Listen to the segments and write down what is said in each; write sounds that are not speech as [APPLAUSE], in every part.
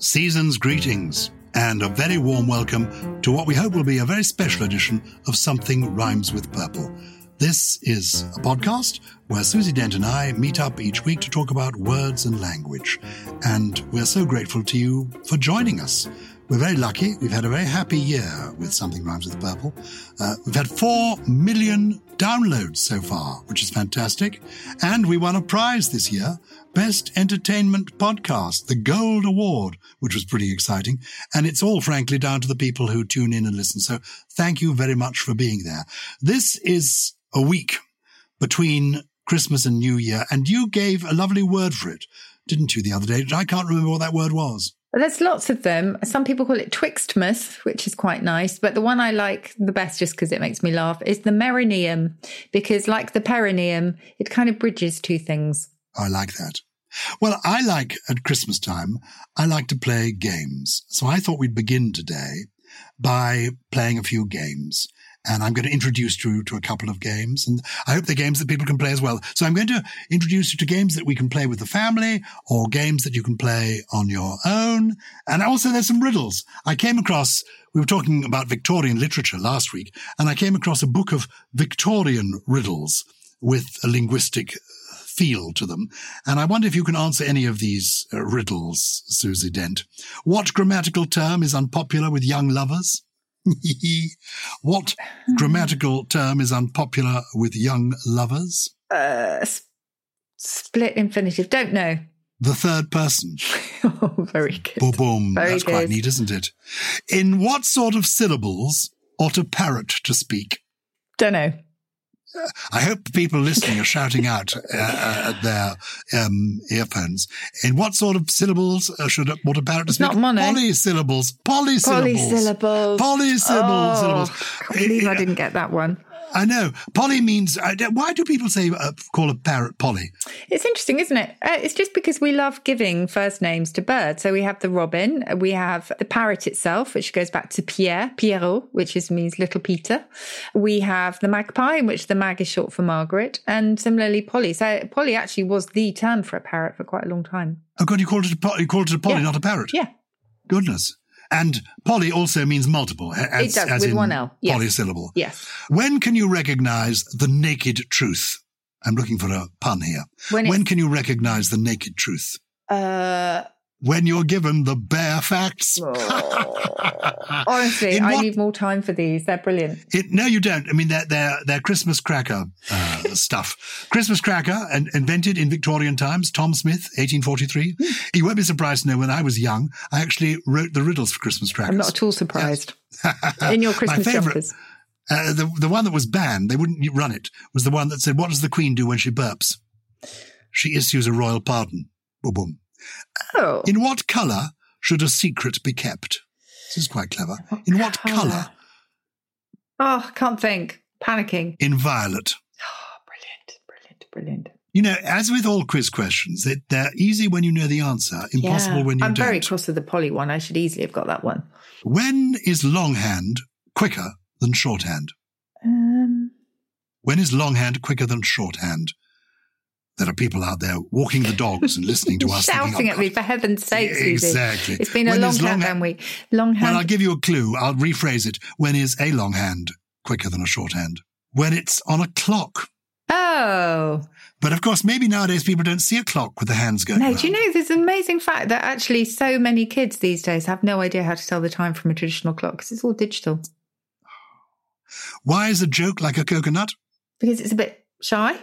season's greetings, and a very warm welcome to what we hope will be a very special edition of Something Rhymes with Purple. This is a podcast where Susie Dent and I meet up each week to talk about words and language. And we're so grateful to you for joining us. We're very lucky. We've had a very happy year with Something Rhymes with Purple. Uh, we've had four million downloads so far, which is fantastic. And we won a prize this year Best Entertainment Podcast, the Gold Award, which was pretty exciting. And it's all, frankly, down to the people who tune in and listen. So thank you very much for being there. This is a week between Christmas and New Year, and you gave a lovely word for it, didn't you, the other day? I can't remember what that word was. There's lots of them. Some people call it Twixtmas, which is quite nice. But the one I like the best, just because it makes me laugh, is the Merrineum, because like the perineum, it kind of bridges two things. I like that. Well, I like at Christmas time, I like to play games. So I thought we'd begin today by playing a few games. And I'm going to introduce you to a couple of games. And I hope they're games that people can play as well. So I'm going to introduce you to games that we can play with the family or games that you can play on your own. And also there's some riddles. I came across, we were talking about Victorian literature last week, and I came across a book of Victorian riddles with a linguistic feel to them. And I wonder if you can answer any of these uh, riddles, Susie Dent. What grammatical term is unpopular with young lovers? [LAUGHS] what grammatical term is unpopular with young lovers? Uh, split infinitive. Don't know. The third person. [LAUGHS] oh, very good. Boom, boom. Very That's good. quite neat, isn't it? In what sort of syllables ought a parrot to speak? Don't know. I hope people listening are shouting out uh, uh, at their um, earphones. In what sort of syllables uh, should a, what a parrot It's speak? not mono. Polysyllables. Polysyllables. Polysyllables. Polysyllables. Oh, syllables. I can't believe I didn't get that one. I know. Polly means. Why do people say uh, call a parrot Polly? It's interesting, isn't it? Uh, it's just because we love giving first names to birds. So we have the robin, we have the parrot itself, which goes back to Pierre, Pierrot, which is means little Peter. We have the magpie, in which the mag is short for Margaret, and similarly Polly. So Polly actually was the term for a parrot for quite a long time. Oh God, you called it a you called it a Polly, Yeah. not a parrot. Yeah. Goodness. And poly also means multiple. As, It does, as with in one L, yes. Polysyllable. Yes. When can you recognize the naked truth? I'm looking for a pun here. When When can you recognize the naked truth? uh, When you're given the bare facts. oh. [LAUGHS] honestly, In I need more time for these. They're brilliant. It, no, you don't. I mean, they're, they're, they're Christmas cracker uh, [LAUGHS] stuff. Christmas cracker, and invented in Victorian times, Tom Smith, 1843. Hmm. You won't be surprised to know when I was young, I actually wrote the riddles for Christmas crackers. I'm not at all surprised. In your [LAUGHS] Christmas My favourite, jumpers. Uh, the, the one that was banned, they wouldn't run it, was the one that said, What does the Queen do when she burps? She issues a royal pardon. Boom, boom. Oh. In what colour should a secret be kept? This is quite clever. In what colour? Oh, can't think. Panicking. In violet. Oh, brilliant, brilliant, brilliant. You know, as with all quiz questions, they- they're easy when you know the answer, impossible Yeah. when you I'm don't. I'm very cross with the Polly one. I should easily have got that one. When is longhand quicker than shorthand? Um, When is longhand quicker than shorthand? There are people out there walking the dogs and listening to [LAUGHS] us. thinking, shouting "Oh, at me for heaven's sake, Susie. Exactly. It's been a When long is countdown longhand- week. Longhand. Well, I'll give you a clue. I'll rephrase it. When is a long hand quicker than a shorthand? When it's on a clock. oh But of course, maybe nowadays people don't see a clock with the hands going. no! round. Do you know there's an amazing fact that actually so many kids these days have no idea how to tell the time from a traditional clock because it's all digital. Why is a joke like a coconut? Because it's a bit shy.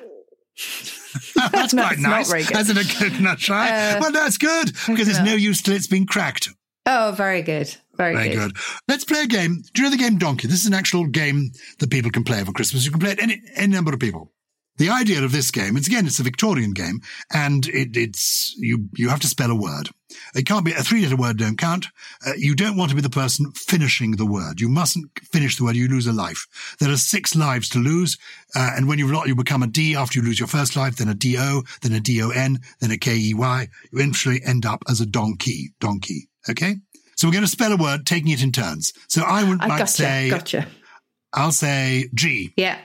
That's [LAUGHS] No, quite it's nice. good. In a coconut shy. Uh, well, that's good because there's no use till it's been cracked. Oh, very good. Very, Very good. Let's play a game. Do you know the game Donkey? This is an actual game that people can play over Christmas. You can play it any any number of people. The idea of this game, it's again, it's a Victorian game, and it, it's you you have to spell a word. It can't be a three-letter word. Don't count. Uh, you don't want to be the person finishing the word. You mustn't finish the word. You lose a life. There are six lives to lose, uh, and when you've not, you become a D after you lose your first life, then a DO, then a DON, then a KEY. You eventually end up as a donkey. Donkey. Okay. So we're going to spell a word, taking it in turns. So I would I like gotcha. say, gotcha. I'll say G, Yeah.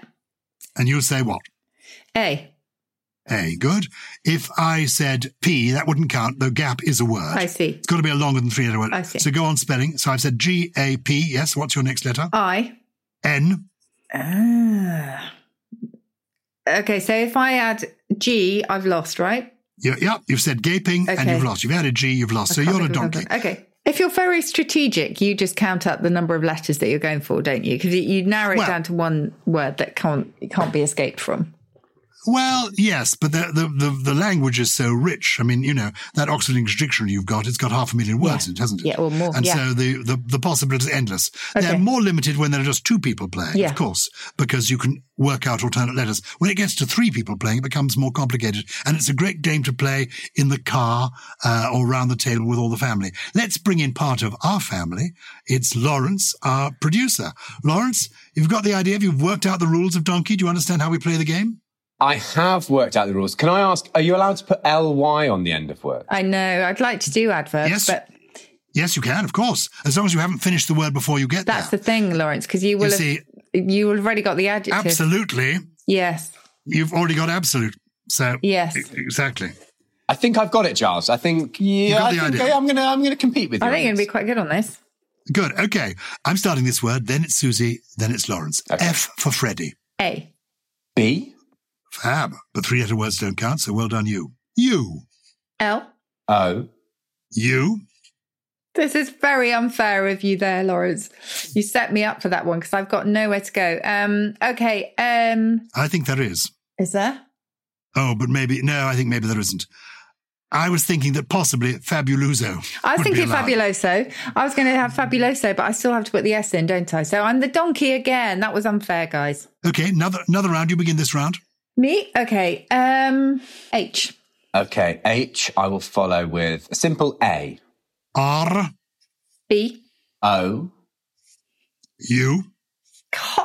and you'll say what? A. A, good. If I said P, that wouldn't count, though gap is a word. I see. It's got to be a longer than three letter word. I see. So go on spelling. So I've said G A P. Yes. What's your next letter? I. N. Ah. Okay, so if I add G, I've lost, right? Yeah, yeah. You've said gaping and you've lost. You've added G, you've lost. So I can't you're a donkey. Okay. If you're very strategic, you just count up the number of letters that you're going for, don't you? Because you narrow it Well- down to one word that can't can't be escaped from. Well, yes, but the, the, the, the language is so rich. I mean, you know, that Oxford English Dictionary you've got, it's got half a million words in it, hasn't it? Yeah, or more, And yeah. so the, the, the possibilities are endless. They're more limited when there are just two people playing, Yeah. of course, because you can work out alternate letters. When it gets to three people playing, it becomes more complicated. And it's a great game to play in the car uh, or around the table with all the family. Let's bring in part of our family. It's Lawrence, our producer. Lawrence, you've got the idea. If you've worked out the rules of Donkey. Do you understand how we play the game? I have worked out the rules. Can I ask, are you allowed to put ly on the end of words? I know. I'd like to do adverbs, Yes. but Yes, you can, of course, as long as you haven't finished the word before you get there. that's there. the thing, Lawrence, because you will you have see, you've already got the adjective. absolutely, Yes. you've already got absolute. So Yes. e- exactly. I think I've got it, Gyles. I think yeah, got I think idea. I'm gonna I'm gonna compete with you. I think you're going to be quite good on this. Good. Okay, I'm starting this word. Then it's Susie. Then it's Lawrence. Okay. F for Freddie. A. B Fab. But three-letter words don't count. So well done, you. You. L. O You. This is very unfair of you there, Lawrence. You set me up for that one because I've got nowhere to go. Um, okay. Um, I think there is. is there? Oh, but maybe no. I think maybe there isn't. I was thinking that possibly Fabuloso. I was thinking. Fabuloso. I was going to have Fabuloso, but I still have to put the S in, don't I? So I'm the donkey again. That was unfair, guys. Okay, another another round. You begin this round. Me? Okay. Um, H. Okay, H. I will follow with a simple A. R. B. O. U.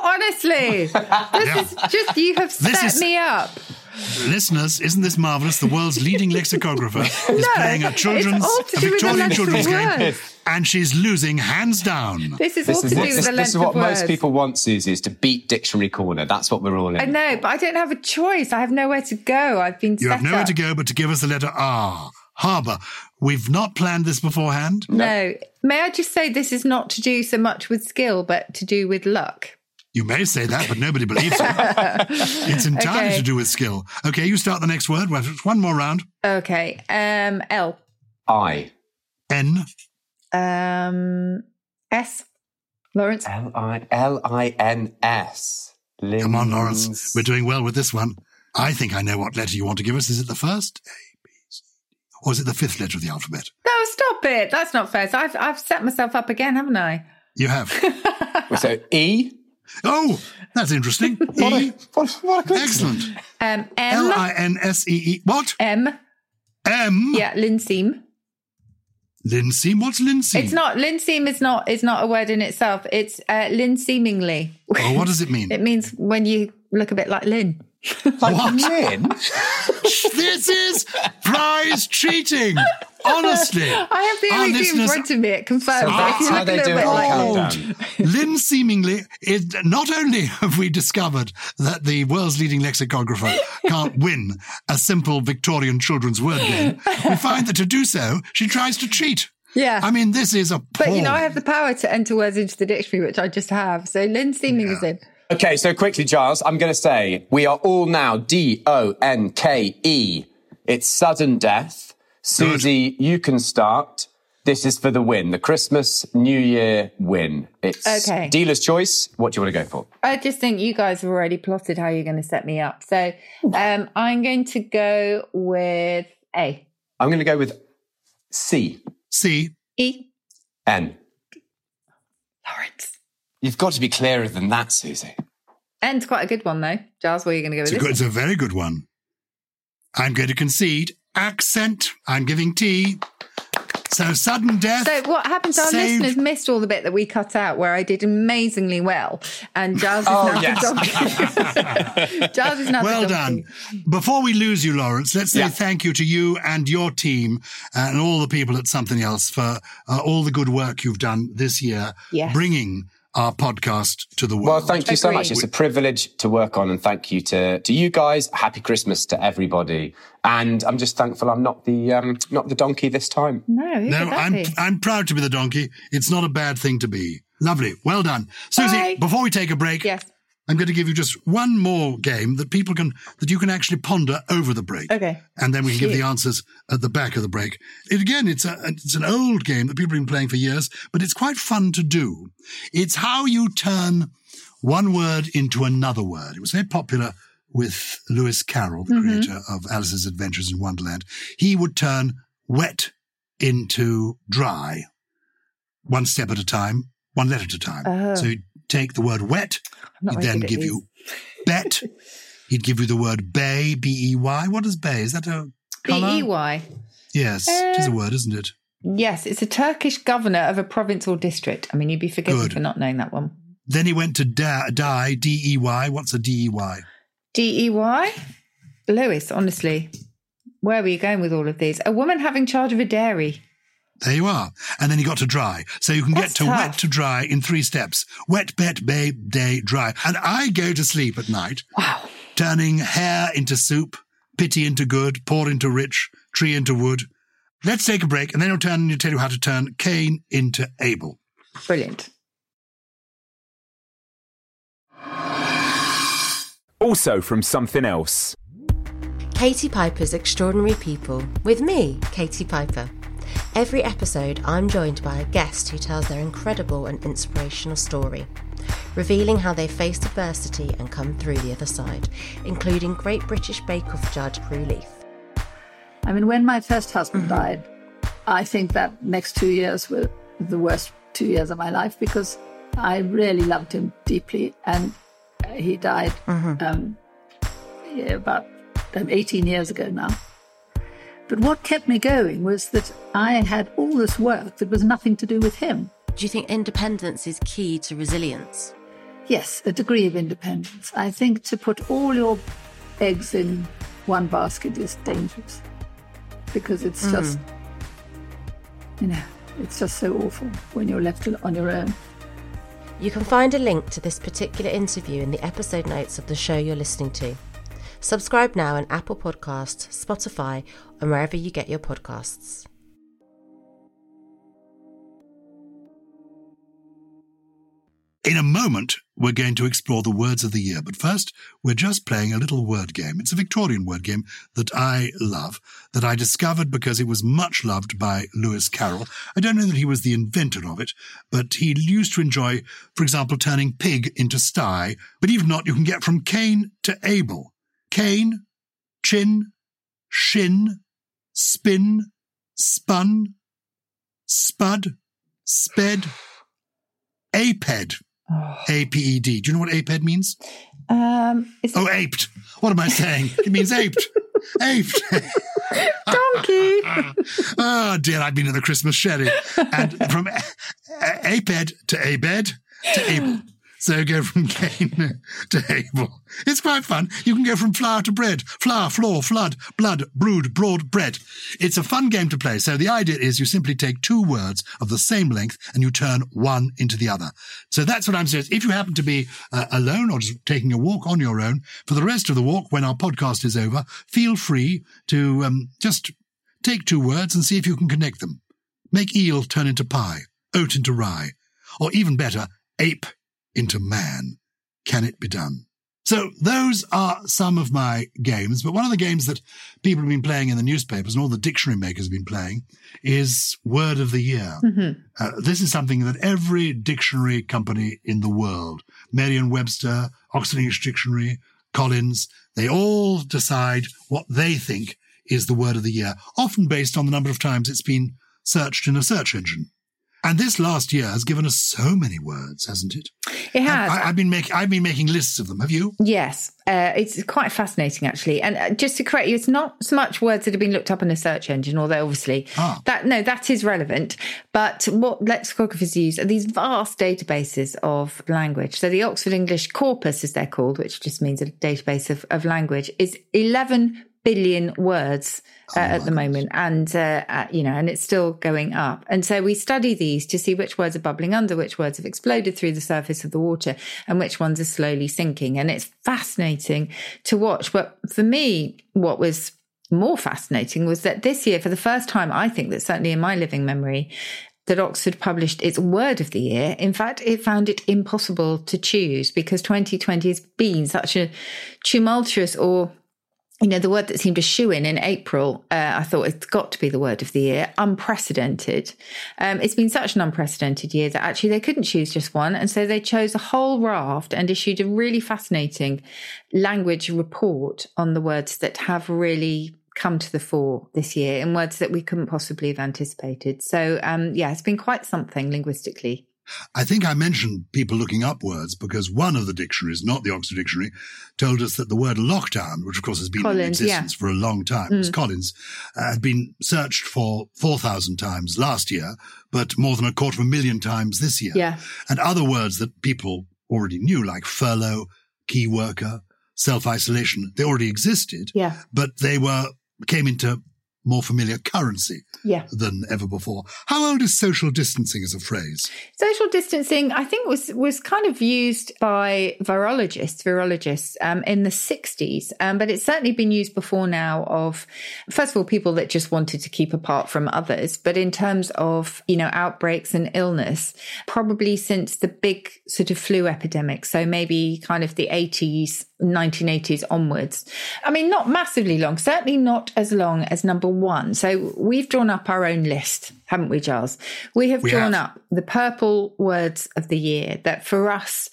Honestly, [LAUGHS] this is just you have This set is- me up. [LAUGHS] Listeners, isn't this marvelous? The world's leading lexicographer [LAUGHS] is No, playing a children's, a to the Victorian children's game, words. and she's losing hands down. This is This all is, to do this, with this the length This is what of most words. people want, Susie, is to beat Dictionary Corner. That's what we're all in. I know, but I don't have a choice. I have nowhere to go. I've been You set have nowhere up. to go but to give us the letter R. Harbour. We've not planned this beforehand. No. May I just say this is not to do so much with skill, but to do with luck. You may say that, but nobody believes it. [LAUGHS] it's entirely Okay. to do with skill. Okay, you start the next word. One more round. Okay. Um, L. I. N. Um, S. Lawrence. L I L I N S. Come on, Lawrence. We're doing well with this one. I think I know what letter you want to give us. Is it the first? A, B, C, D. Or is it the fifth letter of the alphabet? No, stop it. That's not fair. So I've, I've set myself up again, haven't I? You have. [LAUGHS] So E. oh, that's interesting. [LAUGHS] What E. a, what, what a coincidence. Excellent. Um, L M. I N S E E. What? M. M. Yeah, Linseam. Linseam. What's linseam? It's not Linseam is not is not a word in itself. It's uh, Linseemingly. Oh, what does it mean? [LAUGHS] It means when you look a bit like Lynn. Like Lynn? [LAUGHS] this is prize cheating. Honestly. [LAUGHS] I have the OED in front of me. It confirms. So if you that's how look a they little do it bit like. Lynn seemingly is not only have we discovered that the world's leading lexicographer can't [LAUGHS] win a simple Victorian children's word game, we find that to do so, she tries to cheat. Yeah. I mean, this is a but you know, I have the power to enter words into the dictionary, which I just have. So Lynn Seeming is in. Okay, so quickly, Gyles, I'm going to say we are all now D O N K E. It's sudden death. Susie, you can start. This is for the win, the Christmas New Year win. It's Okay. dealer's choice. What do you want to go for? I just think you guys have already plotted how you're going to set me up. So um, I'm going to go with A. I'm going to go with C C. E. N. Lawrence. You've got to be clearer than that, Susie. N's quite a good one, though. Gyles, what are you going to go with It's a, good, it's a very good one. I'm going to concede. Accent. I'm giving tea. So sudden death. So what happens? Our Saved. listeners missed all the bit that we cut out where I did amazingly well, and Gyles is Oh, now yes. the donkey. [LAUGHS] Gyles is now Well the done. Before we lose you, Lawrence, let's say Yeah. thank you to you and your team uh, and all the people at Something Else for uh, all the good work you've done this year, Yes. bringing our podcast to the world. Well, thank you so much. It's a privilege to work on, and thank you to to you guys. Happy Christmas to everybody. And I'm just thankful I'm not the um, not the donkey this time. No, No, I'm be? I'm proud to be the donkey. It's not a bad thing to be. Lovely. Well done. Susie, Bye. before we take a break, Yes. I'm going to give you just one more game that people can that you can actually ponder over the break. Okay. And then we can give the answers at the back of the break. It, again, it's a it's an old game that people have been playing for years, but it's quite fun to do. It's how you turn one word into another word. It was very popular with Lewis Carroll, the mm-hmm. creator of Alice's Adventures in Wonderland. He would turn wet into dry, one step at a time, one letter at a time. Oh. So he'd take the word wet, he'd then give these. you bet. [LAUGHS] He'd give you the word bay, B E Y. What is bay? Is that a colour? B E Y. Yes, it is a Uh, word, isn't it? Yes, it's a Turkish governor of a province or district. I mean, you'd be forgiven Good. for not knowing that one. Then he went to da- die, D E Y. What's a D E Y? D E Y? Lewis, honestly, where were you going with all of these? A woman having charge of a dairy. There you are. And then you got to dry. So you can That's get to tough. wet to dry in three steps. Wet, bet, bay, day, dry. And I go to sleep at night, Wow. turning hair into soup, pity into good, poor into rich, tree into wood. Let's take a break and then I'll turn and tell you how to turn Cain into Abel. Brilliant. Also from something else. Katie Piper's Extraordinary People with me, Katie Piper. Every episode, I'm joined by a guest who tells their incredible and inspirational story, revealing how they faced adversity and come through the other side, including Great British Bake Off judge Prue Leith. I mean, when my first husband died, I think that next two years were the worst two years of my life because I really loved him deeply, and he died um, yeah, about um, 18 years ago now. But what kept me going was that I had all this work that was nothing to do with him. Do you think independence is key to resilience? Yes, a degree of independence. I think to put all your eggs in one basket is dangerous because it's hmm. just, you know, it's just so awful when you're left on your own. You can find a link to this particular interview in the episode notes of the show you're listening to. Subscribe now on Apple Podcasts, Spotify, and wherever you get your podcasts. In a moment, we're going to explore the words of the year, but first, we're just playing a little word game. It's a Victorian word game that I love, that I discovered because it was much loved by Lewis Carroll. I don't know that he was the inventor of it, but he used to enjoy, for example, turning pig into sty. But even not, you can get from Cain to Abel. Cain, chin, shin, spin, spun, spud, sped, aped. A P E D. Do you know what aped means? Um, Oh, aped. What am I saying? It means aped. aped. [LAUGHS] donkey. [LAUGHS] oh dear, I've been to the Christmas sherry. And from a- a- aped to abed to Abel. So go from [LAUGHS] Cain to Abel. It's quite fun. You can go from flour to bread, flour, floor, flood, blood, brood, broad, bread. It's a fun game to play. So the idea is you simply take two words of the same length and you turn one into the other. So that's what I'm saying. If you happen to be uh, alone or just taking a walk on your own, for the rest of the walk, when our podcast is over, feel free to um, just take two words and see if you can connect them. Make eel turn into pie, oat into rye, or even better, ape into man. Can it be done? So those are some of my games, but one of the games that people have been playing in the newspapers and all the dictionary makers have been playing is Word of the Year. Uh, this is something that every dictionary company in the world, Merriam-Webster, Oxford English Dictionary, Collins, they all decide what they think is the word of the year, often based on the number of times it's been searched in a search engine. And this last year has given us so many words, hasn't it? It has. I, I've been making I've been making lists of them. Have you? Yes, uh, it's quite fascinating actually. And uh, just to correct you, it's not so much words that have been looked up in a search engine, although obviously Ah. that no, that is relevant. But what lexicographers use are these vast databases of language. So the Oxford English Corpus, as they're called, which just means a database of, of language, is 11 billion words uh, at the moment, and uh, uh, you know, and it's still going up. And so we study these to see which words are bubbling under, which words have exploded through the surface of the water, and which ones are slowly sinking. And it's fascinating to watch. But for me, what was more fascinating was that this year, for the first time, I think that certainly in my living memory, that Oxford published its word of the year. In fact, it found it impossible to choose because 2020 has been such a tumultuous or you know, the word that seemed a shoe in in April, uh, I thought it's got to be the word of the year, unprecedented. Um, it's been such an unprecedented year that actually they couldn't choose just one. And so they chose a whole raft and issued a really fascinating language report on the words that have really come to the fore this year in words that we couldn't possibly have anticipated. So, um, yeah, it's been quite something linguistically. I think I mentioned people looking up words because one of the dictionaries, not the Oxford Dictionary, told us that the word lockdown, which of course has been Collins, in existence yeah. for a long time, mm. Collins, uh, had been searched for 4,000 times last year, but more than a quarter of a million times this year. Yeah. And other words that people already knew, like furlough, key worker, self isolation, they already existed. Yeah. But they were came into more familiar currency yeah. than ever before. How old is social distancing as a phrase? Social distancing, I think, was was kind of used by virologists, virologists um, in the 60s, um, but it's certainly been used before now of, first of all, people that just wanted to keep apart from others. But in terms of, you know, outbreaks and illness, probably since the big sort of flu epidemic. So maybe kind of the 80s, 1980s onwards. I mean, not massively long, certainly not as long as number one. So we've drawn up our own list, haven't we, Gyles? We have we drawn have. up the purple words of the year that for us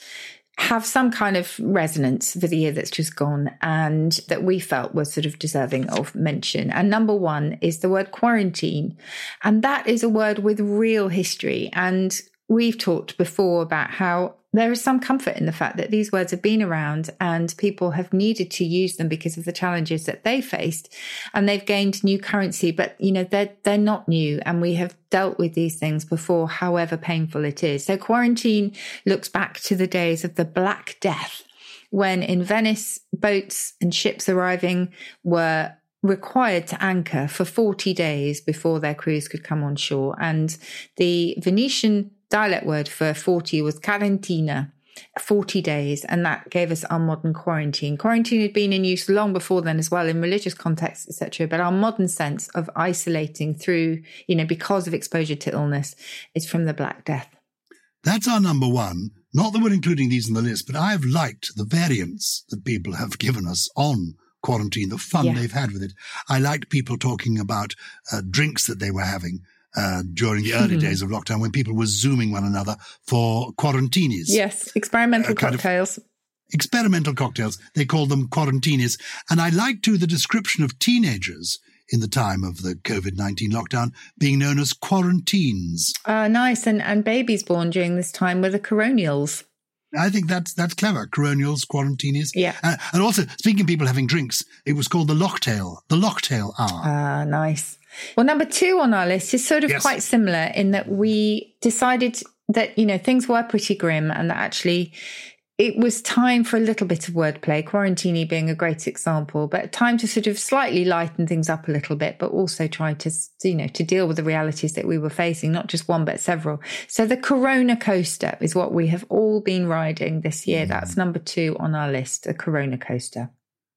have some kind of resonance for the year that's just gone and that we felt was sort of deserving of mention. And number one is the word quarantine. And that is a word with real history. And we've talked before about how there is some comfort in the fact that these words have been around and people have needed to use them because of the challenges that they faced and they've gained new currency. But you know they're they're not new and we have dealt with these things before however painful it is. So quarantine looks back to the days of the black death when in Venice boats and ships arriving were required to anchor for 40 days before their crews could come on shore. And the Venetian dialect word for 40 was quarantina, 40 days, and that gave us our modern quarantine. Quarantine had been in use long before then as well in religious contexts, etc. But our modern sense of isolating through, you know, because of exposure to illness is from the Black Death. That's our number one. Not that we're including these in the list, but I've liked the variants that people have given us on quarantine, the fun yeah. they've had with it. I liked people talking about uh, drinks that they were having uh, during the early days of lockdown when people were zooming one another for quarantinis. Yes, experimental uh, cocktails. Experimental cocktails. They called them quarantinis. And I like too the description of teenagers in the time of the COVID 19 lockdown being known as quaranteenies. Uh, nice. And, and babies born during this time were the coronials. I think that's that's clever. Coronials, quarantinis. Yeah. Uh, and also, speaking of people having drinks, it was called the Locktail, the Locktail Hour. Ah, nice. Well, number two on our list is sort of yes. quite similar in that we decided that, you know, things were pretty grim and that actually it was time for a little bit of wordplay, Quarantini being a great example, but time to sort of slightly lighten things up a little bit, but also try to, you know, to deal with the realities that we were facing, not just one, but several. So the Corona coaster is what we have all been riding this year. Mm. That's number two on our list, the Corona coaster.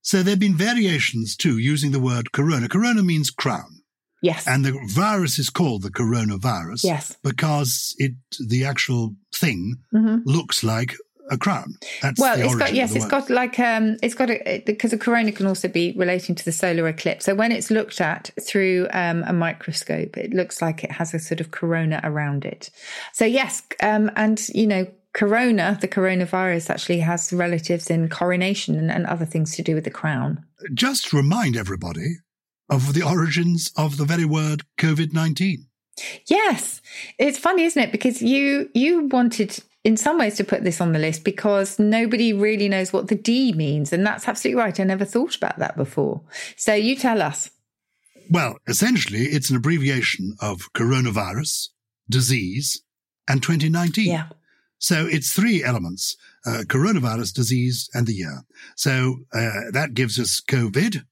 So there have been variations too, using the word Corona. Corona means crown. Yes. And the virus is called the coronavirus. Yes. Because it, the actual thing mm-hmm. looks like a crown. That's well, it's got yes, it's word. got like um, it's got a because a corona can also be relating to the solar eclipse. So when it's looked at through um, a microscope, it looks like it has a sort of corona around it. So yes, um, and you know. Corona, the coronavirus, actually has relatives in coronation and, and other things to do with the crown. Just remind everybody of the origins of the very word COVID 19. Yes. It's funny, isn't it? Because you you wanted in some ways to put this on the list because nobody really knows what the D means. And that's absolutely right. I never thought about that before. So you tell us. Well, essentially, it's an abbreviation of coronavirus, disease, and 2019. Yeah. So it's three elements uh, coronavirus, disease, and the year. So uh, that gives us COVID,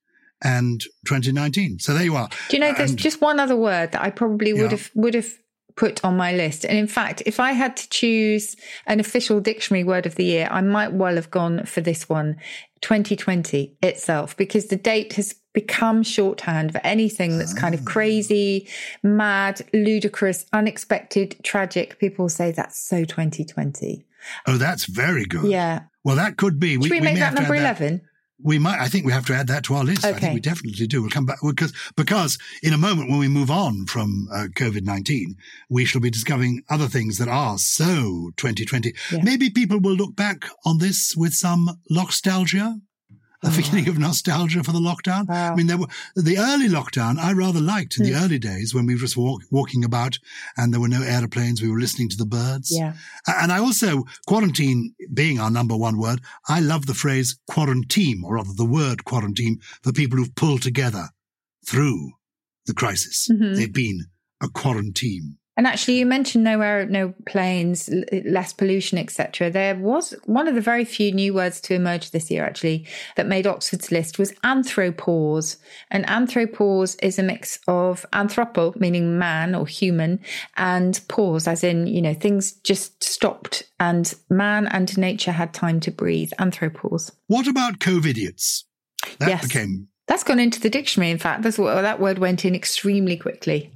and 2019. So there you are. Do you know there's And- just one other word that I probably would Yeah. have would have put on my list. And in fact, if I had to choose an official dictionary word of the year, I might well have gone for this one, 2020 itself, because the date has become shorthand for anything that's kind of Ah. crazy, mad, ludicrous, unexpected, tragic. People say that's so 2020. Oh, that's very good. Yeah. Well, that could be. Should we, may make that number add 11? We might. I think we have to add that to our list. I think we definitely do. We'll come back because because in a moment when we move on from uh, COVID nineteen, we shall be discovering other things that are so 2020. Yeah. Maybe people will look back on this with some nostalgia. A feeling of nostalgia for the lockdown. Oh. Wow. I mean, there were the early lockdown. I rather liked in the Hmm. early days when we were just walk, walking about and there were no aeroplanes. We were listening to the birds. Yeah. And I also, quarantine being our number one word, I love the phrase quarantine, or rather the word quarantine, for people who've pulled together through the crisis. Mhm. They've been a quarantine. And actually, you mentioned no air, no planes, less pollution, etc. There was one of the very few new words to emerge this year, actually, that made Oxford's list was anthropause. And anthropause is a mix of anthropo, meaning man or human, and pause, as in you know things just stopped, and man and nature had time to breathe. Anthropause. What about COVIDiots? That Yes. became, That's gone into the dictionary. In fact, that's what that word went in extremely quickly.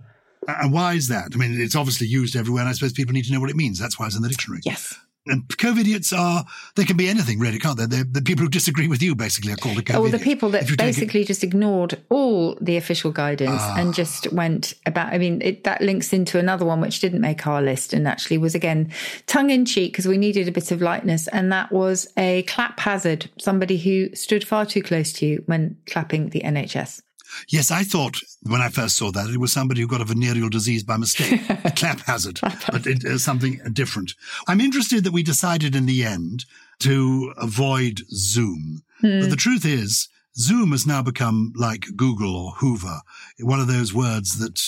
And why is that? I mean, it's obviously used everywhere, and I suppose people need to know what it means. That's why it's in the dictionary. Yes. And COVIDiots are, they can be anything really, can't they? They're the people who disagree with you, basically, are called a COVID. Oh, well, the people that take it- basically just ignored all the official guidance Ah. and just went about. I mean, it, that links into another one which didn't make our list and actually was again tongue in cheek because we needed a bit of lightness, and that was a clap hazard. Somebody who stood far too close to you when clapping the NHS. Yes, I thought when I first saw that it was somebody who got a venereal disease by mistake, [LAUGHS] a clap hazard, but it is something different. I'm interested that we decided in the end to avoid Zoom. But hmm. the truth is, Zoom has now become like Google or Hoover, one of those words that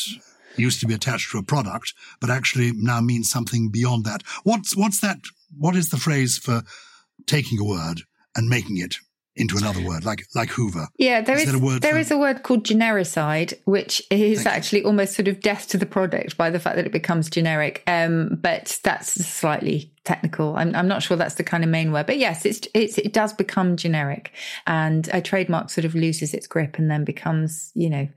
used to be attached to a product, but actually now means something beyond that. What's, what's that? What is the phrase for taking a word and making it into another word, like, like Hoover? Yeah, there Is is, a word there for- is a word called genericide, which is Thank you. actually almost sort of death to the product by the fact that it becomes generic. Um, but that's slightly technical. I'm, I'm not sure that's the kind of main word, but yes, it's, it's it does become generic, and a trademark sort of loses its grip and then becomes, you know,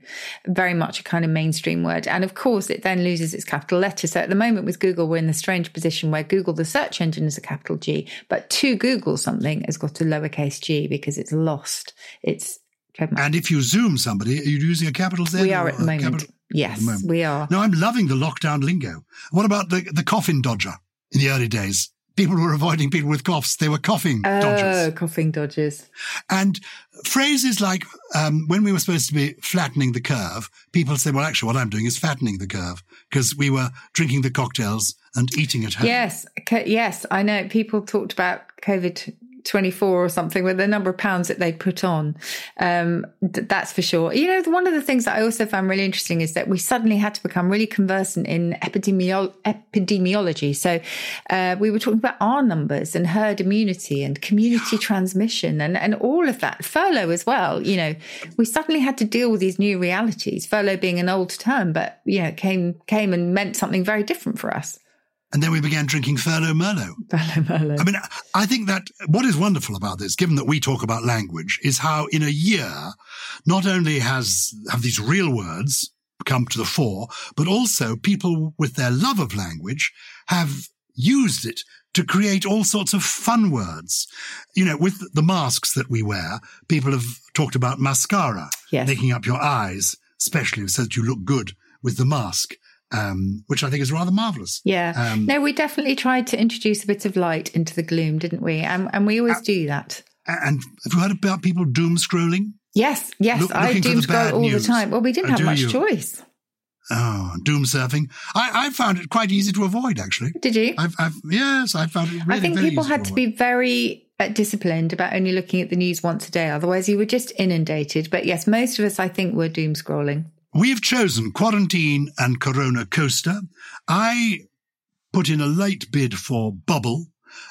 very much a kind of mainstream word. And of course, it then loses its capital letter. So at the moment with Google, we're in the strange position where Google, the search engine, is a capital G, but to Google something has got a lowercase g because it's lost its trademark. And if you zoom somebody, are you using a capital Z? We are at the moment. capital- Yes, the we are. No, I'm loving the lockdown lingo. What about the, the coffin dodger in the early days? People were avoiding people with coughs. They were coughing Oh, dodgers. coughing dodgers. And phrases like, um, when we were supposed to be flattening the curve, people say, well, actually, what I'm doing is fattening the curve because we were drinking the cocktails and eating at home. Yes, yes, I know. People talked about COVID 24 or something with the number of pounds that they'd put on. Um, th- that's for sure. You know, one of the things that I also found really interesting is that we suddenly had to become really conversant in epidemiolo- epidemiology. So uh, we were talking about R numbers and herd immunity and community transmission and, and all of that. Furlough as well. You know, we suddenly had to deal with these new realities. Furlough being an old term, but, you know, came, came and meant something very different for us. And then we began drinking Furlough Merlot. Furlough, Merlot. I mean, I think that what is wonderful about this, given that we talk about language, is how in a year, not only has have these real words come to the fore, but also people with their love of language have used it to create all sorts of fun words. You know, with the masks that we wear, people have talked about mascara, Yes. making up your eyes, especially so that you look good with the mask. Um, which I think is rather marvelous. Yeah. Um, no, we definitely tried to introduce a bit of light into the gloom, didn't we? And, and we Uh, always do that. And have you heard about people doom scrolling? Yes, yes. Look- I doom scroll all news. the time. Well, we didn't Oh, have much you? choice. Oh, doom surfing. I, I found it quite easy to avoid, actually. Did you? I've, I've yes, I found it really I think people had to avoid. be very uh, disciplined about only looking at the news once a day. Otherwise, you were just inundated. But yes, most of us, I think, were doom scrolling. We've chosen Quarantine and Corona Coaster. I put in a late bid for Bubble,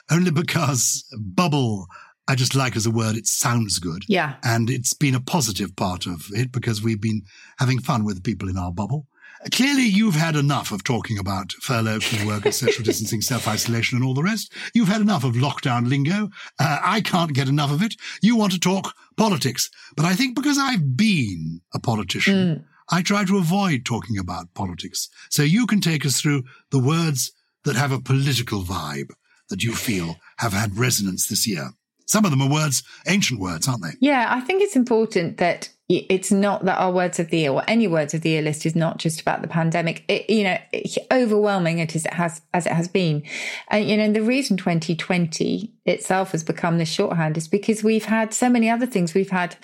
only because Bubble I just like as a word, it sounds good. Yeah. And it's been a positive part of it because we've been having fun with people in our bubble. Clearly, you've had enough of talking about furlough, key workers, [LAUGHS] social distancing, self-isolation and all the rest. You've had enough of lockdown lingo. Uh, I can't get enough of it. You want to talk politics. But I think because I've been a politician, mm. I try to avoid talking about politics. So you can take us through the words that have a political vibe that you feel have had resonance this year. Some of them are words, ancient words, aren't they? Yeah, I think it's important that it's not that our words of the year or any words of the year list is not just about the pandemic. It, you know, overwhelming it as it has as it has been, and you know, the reason 2020 itself has become the shorthand is because we've had so many other things. We've had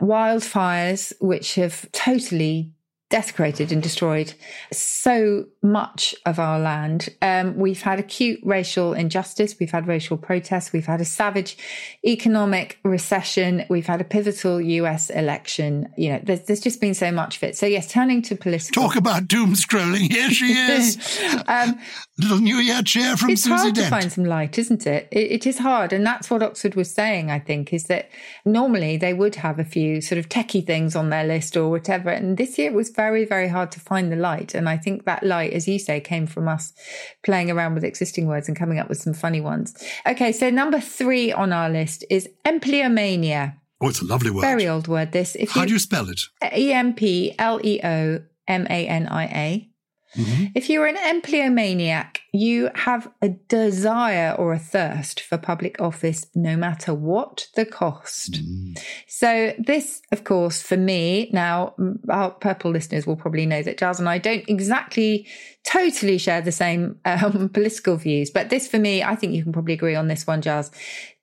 wildfires which have totally desecrated and destroyed so much of our land. Um, we've had acute racial injustice. We've had racial protests. We've had a savage economic recession. We've had a pivotal US election. You know, there's, there's just been so much of it. So yes, turning to political. Talk about doom scrolling. Here she is. [LAUGHS] um, Little New Year chair from it's Susie hard Dent. to find some light, isn't it? it? It is hard. And that's what Oxford was saying, I think, is that normally they would have a few sort of techie things on their list or whatever. And this year it was very, very hard to find the light. And I think that light, as you say, came from us playing around with existing words and coming up with some funny ones. Okay, so number three on our list is empleomania. Oh, it's a lovely word. Very old word, this. If How you, do you spell it? E M P L E O M A N I A. Mm-hmm. If you're an empleomaniac, you have a desire or a thirst for public office no matter what the cost. Mm. So, this, of course, for me, now our purple listeners will probably know that Gyles and I don't exactly totally share the same um, [LAUGHS] political views, but this for me, I think you can probably agree on this one, Gyles.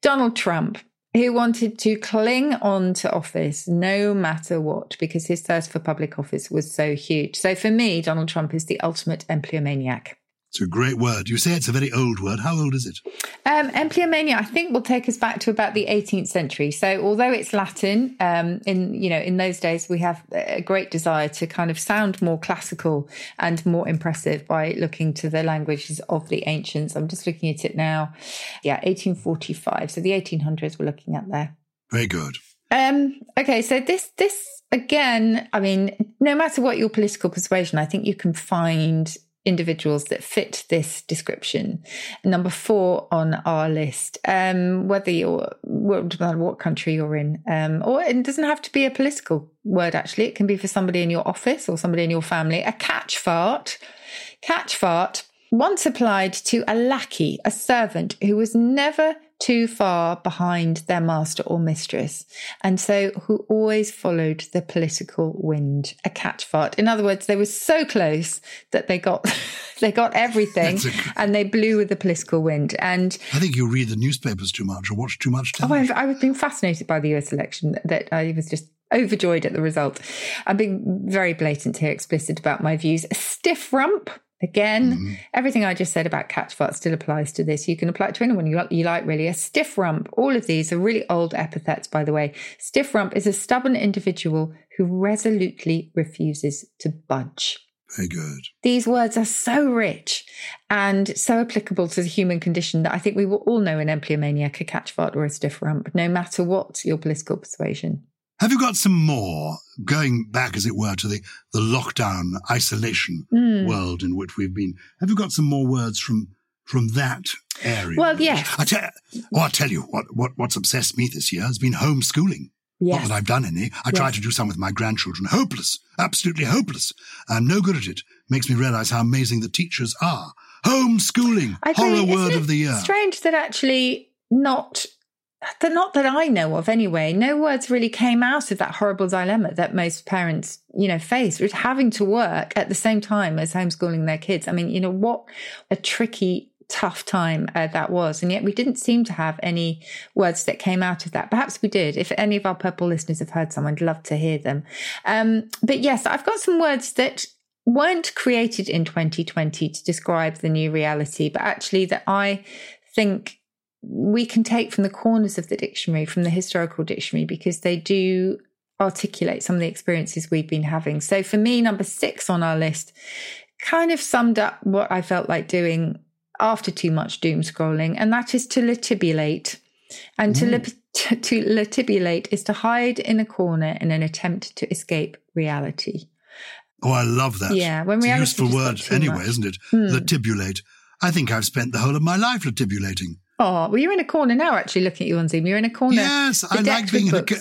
Donald Trump who wanted to cling on to office no matter what because his thirst for public office was so huge. So for me, Donald Trump is the ultimate empleomaniac. It's a great word. You say it's a very old word. How old is it? Um, empleomania, I think, will take us back to about the 18th century. So, although it's Latin, um, in you know, in those days, we have a great desire to kind of sound more classical and more impressive by looking to the languages of the ancients. I'm just looking at it now. Yeah, 1845. So the 1800s we're looking at there. Very good. Um, okay, so this this again, I mean, no matter what your political persuasion, I think you can find individuals that fit this description. Number four on our list, um, whether you're, no matter what country you're in, um, or it doesn't have to be a political word, actually. It can be for somebody in your office or somebody in your family. A catch fart. Catch fart once applied to a lackey, a servant who was never too far behind their master or mistress, and so who always followed the political wind, a catch fart. In other words, they were so close that they got [LAUGHS] they got everything a, and they blew with the political wind. And I think you read the newspapers too much or watch too much oh, television. Oh, I've, I've been fascinated by the US election that I was just overjoyed at the result. I'm being very blatant here, explicit about my views. A stiff rump Again, mm-hmm. everything I just said about catch fart still applies to this. You can apply it to anyone you, you like, really. A stiff rump, all of these are really old epithets, by the way. Stiff rump is a stubborn individual who resolutely refuses to budge. Very good. These words are so rich and so applicable to the human condition that I think we will all know an empleomaniac, a catch fart, or a stiff rump, no matter what your political persuasion. Have you got some more going back, as it were, to the, the lockdown isolation mm. world in which we've been? Have you got some more words from from that area? Well, yes. I tell, oh, I'll tell you what, what what's obsessed me this year has been homeschooling. Yes. Not that I've done any. I yes. tried to do some with my grandchildren. Hopeless. Absolutely hopeless. I'm no good at it. Makes me realize how amazing the teachers are. Homeschooling. I horror word of the year. Strange that actually not that not that I know of anyway, no words really came out of that horrible dilemma that most parents, you know, face with having to work at the same time as homeschooling their kids. I mean, you know, what a tricky, tough time uh, that was. And yet we didn't seem to have any words that came out of that. Perhaps we did. If any of our purple listeners have heard some, I'd love to hear them. Um, but yes, I've got some words that weren't created in 2020 to describe the new reality, but actually that I think we can take from the corners of the dictionary, from the historical dictionary, because they do articulate some of the experiences we've been having. So for me, number six on our list kind of summed up what I felt like doing after too much doom scrolling, and that is to litibulate. And to, lip, [LAUGHS] to, to latibulate is to hide in a corner in an attempt to escape reality. Oh, I love that. Yeah, when it's a useful word anyway, much. isn't it? Hmm. Latibulate. I think I've spent the whole of my life latibulating. Oh, well, you're in a corner now, actually, looking at you on Zoom. You're in a corner. Yes, I like being in a. Co-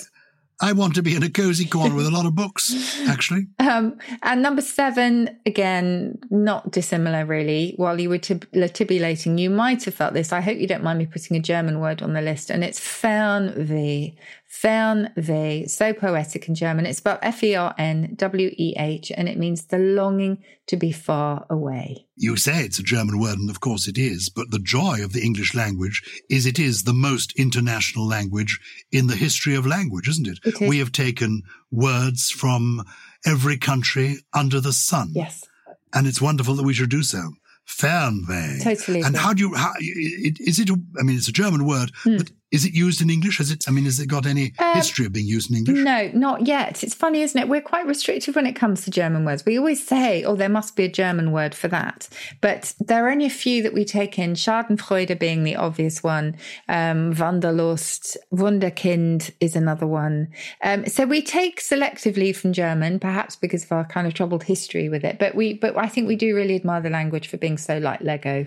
I want to be in a cozy corner with a lot of books. Actually, [LAUGHS] Um, and number seven, again, not dissimilar really. While you were tib- latibulating, you might have felt this. I hope you don't mind me putting a German word on the list. And it's Fernweh. Fernweh. So poetic in German. It's about F E R N W E H, and it means the longing to be far away. you say it's a German word, and of course it is. But the joy of the English language is it is the most international language in the history of language, isn't it? It is. We have taken words from every country under the sun. Yes. and it's wonderful that we should do so. Fernweh. Totally And agree. how do you? How, it, is it? a- I mean, it's a German word, hmm. but is it used in English? Has it? I mean, has it got any. Um, history of being used in English? No, not yet. It's funny, isn't it? We're quite restrictive when it comes to German words. We always say, oh, there must be a German word for that. But there are only a few that we take in, Schadenfreude being the obvious one. Um, Wanderlust, Wunderkind is another one. Um, so we take selectively from German, perhaps because of our kind of troubled history with it. But we, but I think we do really admire the language for being so like Lego.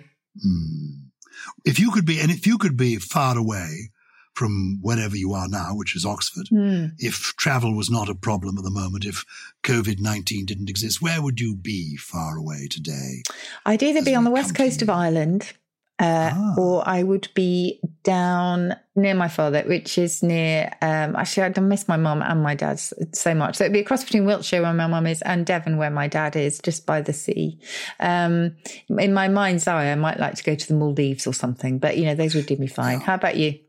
If you could be, and if you could be far away from wherever you are now, which is Oxford, Hmm. if travel was not a problem at the moment, if COVID nineteen didn't exist, where would you be far away today? I'd either be on the west coast of Ireland, uh, Ah. or I would be down near my father, which is near. Um, actually, I miss my mum and my dad so much. So it'd be a cross between Wiltshire, where my mum is, and Devon, where my dad is, just by the sea. Um, in my mind's eye, I might like to go to the Maldives or something, but you know, those would do me fine. How about you?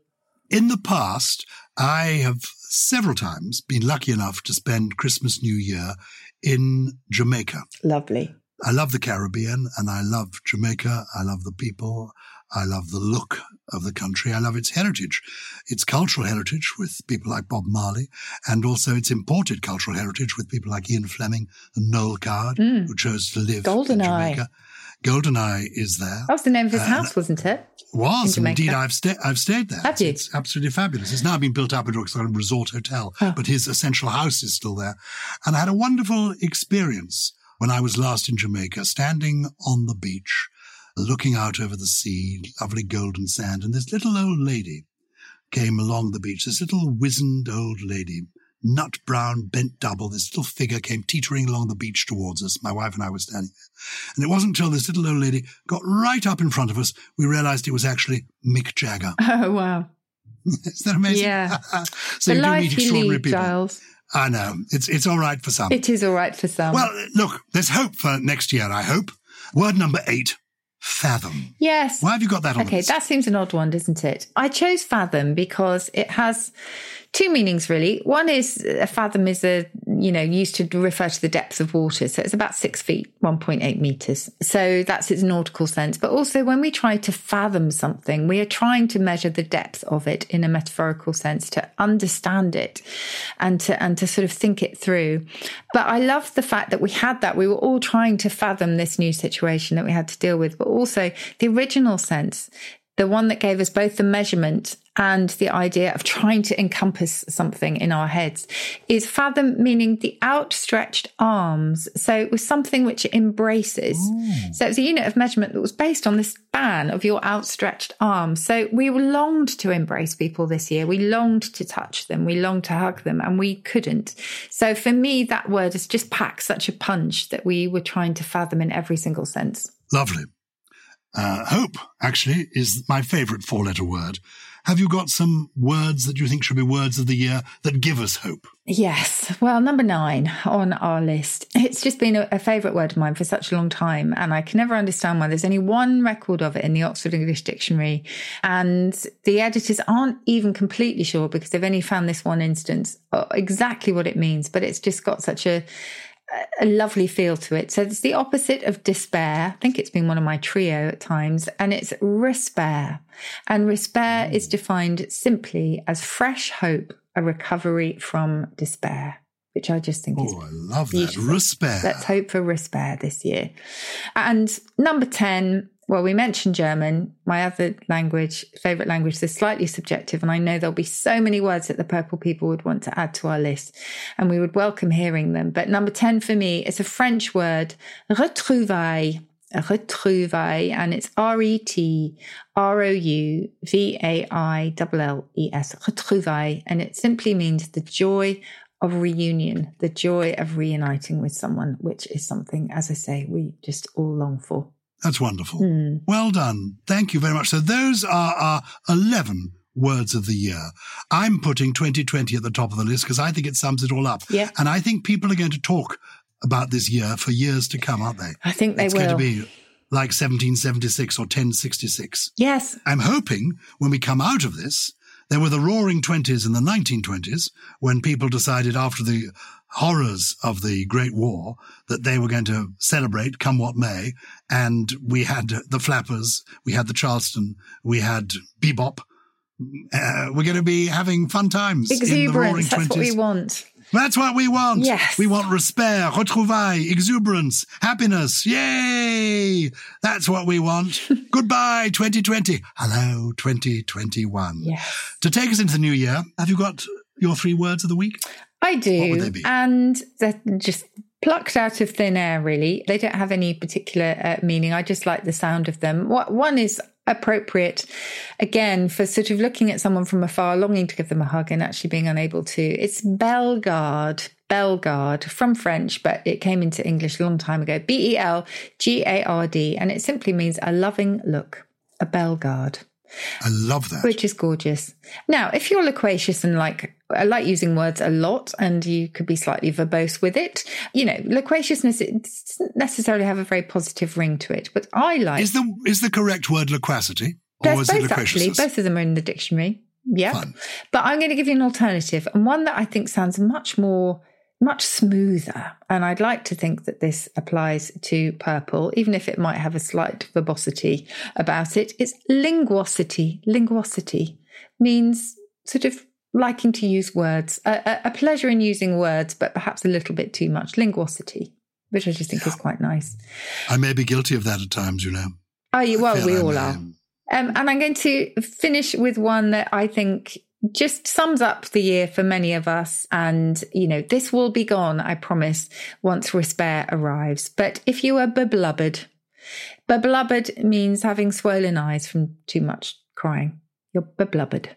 In the past, I have several times been lucky enough to spend Christmas, New Year in Jamaica. Lovely. I love the Caribbean and I love Jamaica. I love the people. I love the look of the country. I love its heritage, its cultural heritage with people like Bob Marley and also its imported cultural heritage with people like Ian Fleming and Noel Coward, hmm. who chose to live in Goldeneye. Jamaica. Goldeneye is there. That was the name of his Uh, house, wasn't it? Was in indeed I've stayed. I've stayed there. Have it's, you? it's absolutely fabulous. It's now been built up into a sort of resort hotel, Oh. but his essential house is still there. And I had a wonderful experience when I was last in Jamaica, standing on the beach, looking out over the sea, lovely golden sand, and this little old lady came along the beach. This little wizened old lady, nut brown, bent double. This little figure came teetering along the beach towards us. My wife and I were standing there. And it wasn't until this little old lady got right up in front of us, we realized it was actually Mick Jagger. [LAUGHS] Oh wow! Is that amazing? Yeah. [LAUGHS] so the you do meet extraordinary lead, people. Gyles. I know. It's, it's all right for some. It is all right for some. well, look, there's hope for next year, I hope. Word number eight, fathom. yes. Why have you got that on Okay, that seems an odd one, doesn't it? I chose fathom because it has two meanings really. One is a fathom is a, you know, used to refer to the depth of water. So it's about six feet, 1.8 meters. So that's its nautical sense. But also when we try to fathom something, we are trying to measure the depth of it in a metaphorical sense to understand it and to, and to sort of think it through. But I love the fact that we had that. We were all trying to fathom this new situation that we had to deal with, but also the original sense the one that gave us both the measurement and the idea of trying to encompass something in our heads is fathom meaning the outstretched arms. So it was something which embraces. Mm. So it's a unit of measurement that was based on the span of your outstretched arms. So we longed to embrace people this year. We longed to touch them. We longed to hug them and we couldn't. So for me that word has just packed such a punch that we were trying to fathom in every single sense. Lovely. Uh, hope, actually, is my favorite four letter word. Have you got some words that you think should be words of the year that give us hope? Yes. Well, number nine on our list. It's just been a, a favourite word of mine for such a long time. And I can never understand why there's only one record of it in the Oxford English Dictionary. And the editors aren't even completely sure because they've only found this one instance uh, exactly what it means. But it's just got such a, a lovely feel to it. So it's the opposite of despair. I think it's been one of my trio at times, and it's respair. And respair mm. is defined simply as fresh hope, a recovery from despair, which I just think is Oh, I love that. Beautiful. Respair. Let's hope for Respair this year. And number 10, well, we mentioned German. My other language, favorite language, is slightly subjective. And I know there'll be so many words that the purple people would want to add to our list and we would welcome hearing them. But number 10 for me is a French word, retrouvailles. Retrouvailles, and it's R E T R O U V A I L L E S, retrouvailles, and it simply means the joy of reunion, the joy of reuniting with someone, which is something, as I say, we just all long for. That's wonderful. Hmm. Well done. Thank you very much. So those are our 11 words of the year. I'm putting 2020 at the top of the list because I think it sums it all up. Yeah. And I think people are going to talk about this year for years to come, aren't they? I think they it's will. going to be like 1776 or 1066. yes. I'm hoping when we come out of this, there were the roaring 20s and the 1920s when people decided after the horrors of the Great War that they were going to celebrate come what may. And we had the Flappers, we had the Charleston, we had Bebop. Uh, we're going to be having fun times in the roaring Exuberance. That's 20s. what we want. That's what we want. Yes. We want respect, retrouvailles, exuberance, happiness. Yay! That's what we want. [LAUGHS] Goodbye, 2020. Hello, 2021. Yes. To take us into the new year, have you got your three words of the week? I do. would they be? And they're just plucked out of thin air, really. They don't have any particular uh, meaning. I just like the sound of them. What, one is appropriate, again, for sort of looking at someone from afar, longing to give them a hug and actually being unable to. It's Belgard. Belgard from French, but it came into English a long time ago. B E L G A R D. And it simply means a loving look, a Belgard I love that. which is gorgeous. Now, if you're loquacious and like I like using words a lot, and you could be slightly verbose with it, you know, loquaciousness it doesn't necessarily have a very positive ring to it. But I like is the is the correct word loquacity? Or is it both actually. Both of them are in the dictionary. Yeah, but I'm going to give you an alternative and one that I think sounds much more. Much smoother. And I'd like to think that this applies to purple, even if it might have a slight verbosity about it. It's linguosity. Linguosity means sort of liking to use words, a, a, a pleasure in using words, but perhaps a little bit too much. Linguosity, which I just think is quite nice. I may be guilty of that at times, you know. Oh, you, well, we I all are. Um, and I'm going to finish with one that I think just sums up the year for many of us. And, you know, this will be gone, I promise, once Respair arrives. But if you are beblubbered, beblubbered means having swollen eyes from too much crying. You're beblubbered.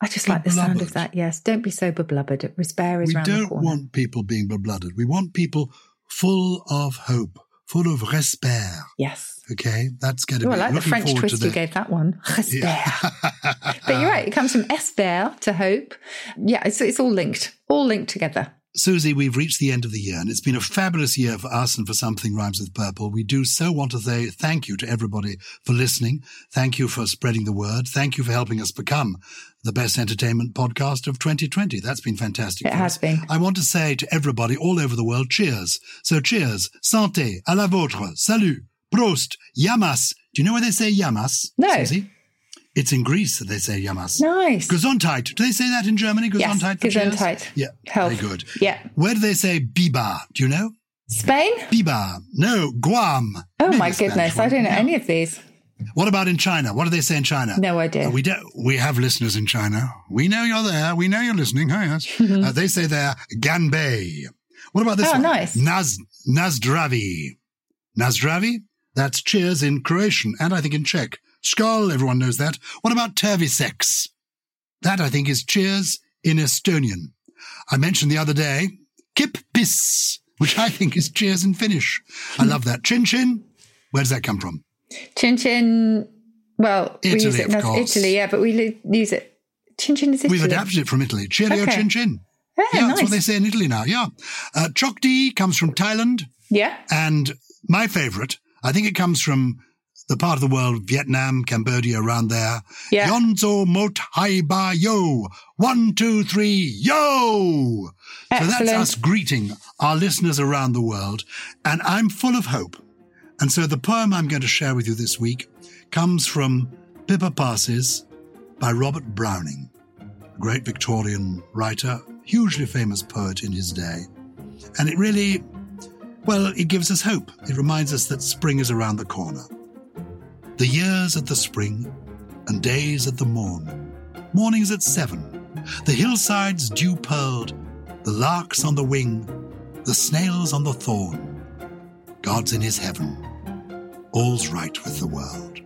I just like the sound of that. Yes. Don't be so beblubbered. Respair is We round the don't want people being blooded. We want people full of hope, full of respect. yes. Okay, that's going to Oh, be I like the French twist to you gave that one. [LAUGHS] Respair. Yeah. But you're right. It comes from esper to hope. Yeah, it's, it's all linked, all linked together. Susie, we've reached the end of the year, and it's been a fabulous year for us and for Something Rhymes with Purple. We do so want to say thank you to everybody for listening. Thank you for spreading the word. Thank you for helping us become the best entertainment podcast of 2020. That's been fantastic. It has us. been. I want to say to everybody all over the world, cheers. So cheers, santé, à la vôtre, salut, prost, yamas. Do you know where they say yamas? No. Susie? It's in Greece that they say yamas. Nice. Gesundheit. Do they say that in Germany? Yes, Gesundheit. cheers? Gesundheit. Yeah. Health. Very good. Yeah. Where do they say biba? Do you know? Spain? Biba. No, Guam. Oh Maybe my goodness. I don't know Yeah. any of these. What about in China? What do they say in China? No idea. Uh, we do, We have listeners in China. We know you're there. We know you're listening. Hi, yes. [LAUGHS] uh, they say there ganbei. What about this Oh, one? nice. Naz Nazdravi. Nazdravi. That's cheers in Croatian and I think in Czech. Skol. Everyone knows that. What about terviseks? That I think is cheers in Estonian. I mentioned the other day kip piss, which I think is cheers in Finnish. I love that. Chin chin. Where does that come from? Chin chin. Well, we use Italy, it in. Italy, yeah, but we use it. Chin chin is Italy. We've adapted it from Italy. Cheerio Okay. chin chin. Oh, yeah, that's what they say in Italy now. Yeah. Uh, Chokdi comes from Thailand. Yeah. And my favorite, I think it comes from the part of the world, Vietnam, Cambodia, around there. Yeah. Yonzo Mot Hai Ba Yo. One, two, three, yo. Excellent. So that's us greeting our listeners around the world. And I'm full of hope. And so the poem I'm going to share with you this week comes from Pippa Passes by Robert Browning, a great Victorian writer, hugely famous poet in his day. And it really, well, it gives us hope. It reminds us that spring is around the corner. the years at the spring, and days at the morn, mornings at seven, the hillsides dew pearled, the larks on the wing, the snails on the thorn. God's in his heaven, all's right with the world.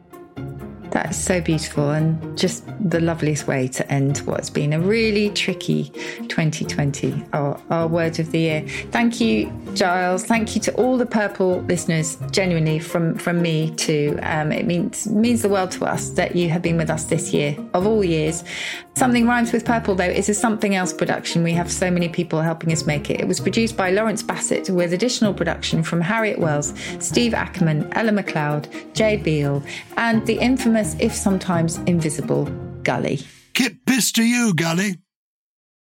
That's so beautiful and just the loveliest way to end what's been a really tricky 2020, our, our word of the year. Thank you, Gyles. Thank you to all the Purple listeners, genuinely from, from me too. Um, it means, means the world to us that you have been with us this year, of all years. Something Rhymes with Purple, though, is a Something Else production. We have so many people helping us make it. It was produced by Lawrence Bassett with additional production from Harriet Wells, Steve Ackerman, Ella McLeod, Jay Beale, and the infamous, if sometimes invisible, Gully. Kippis to you, Gully.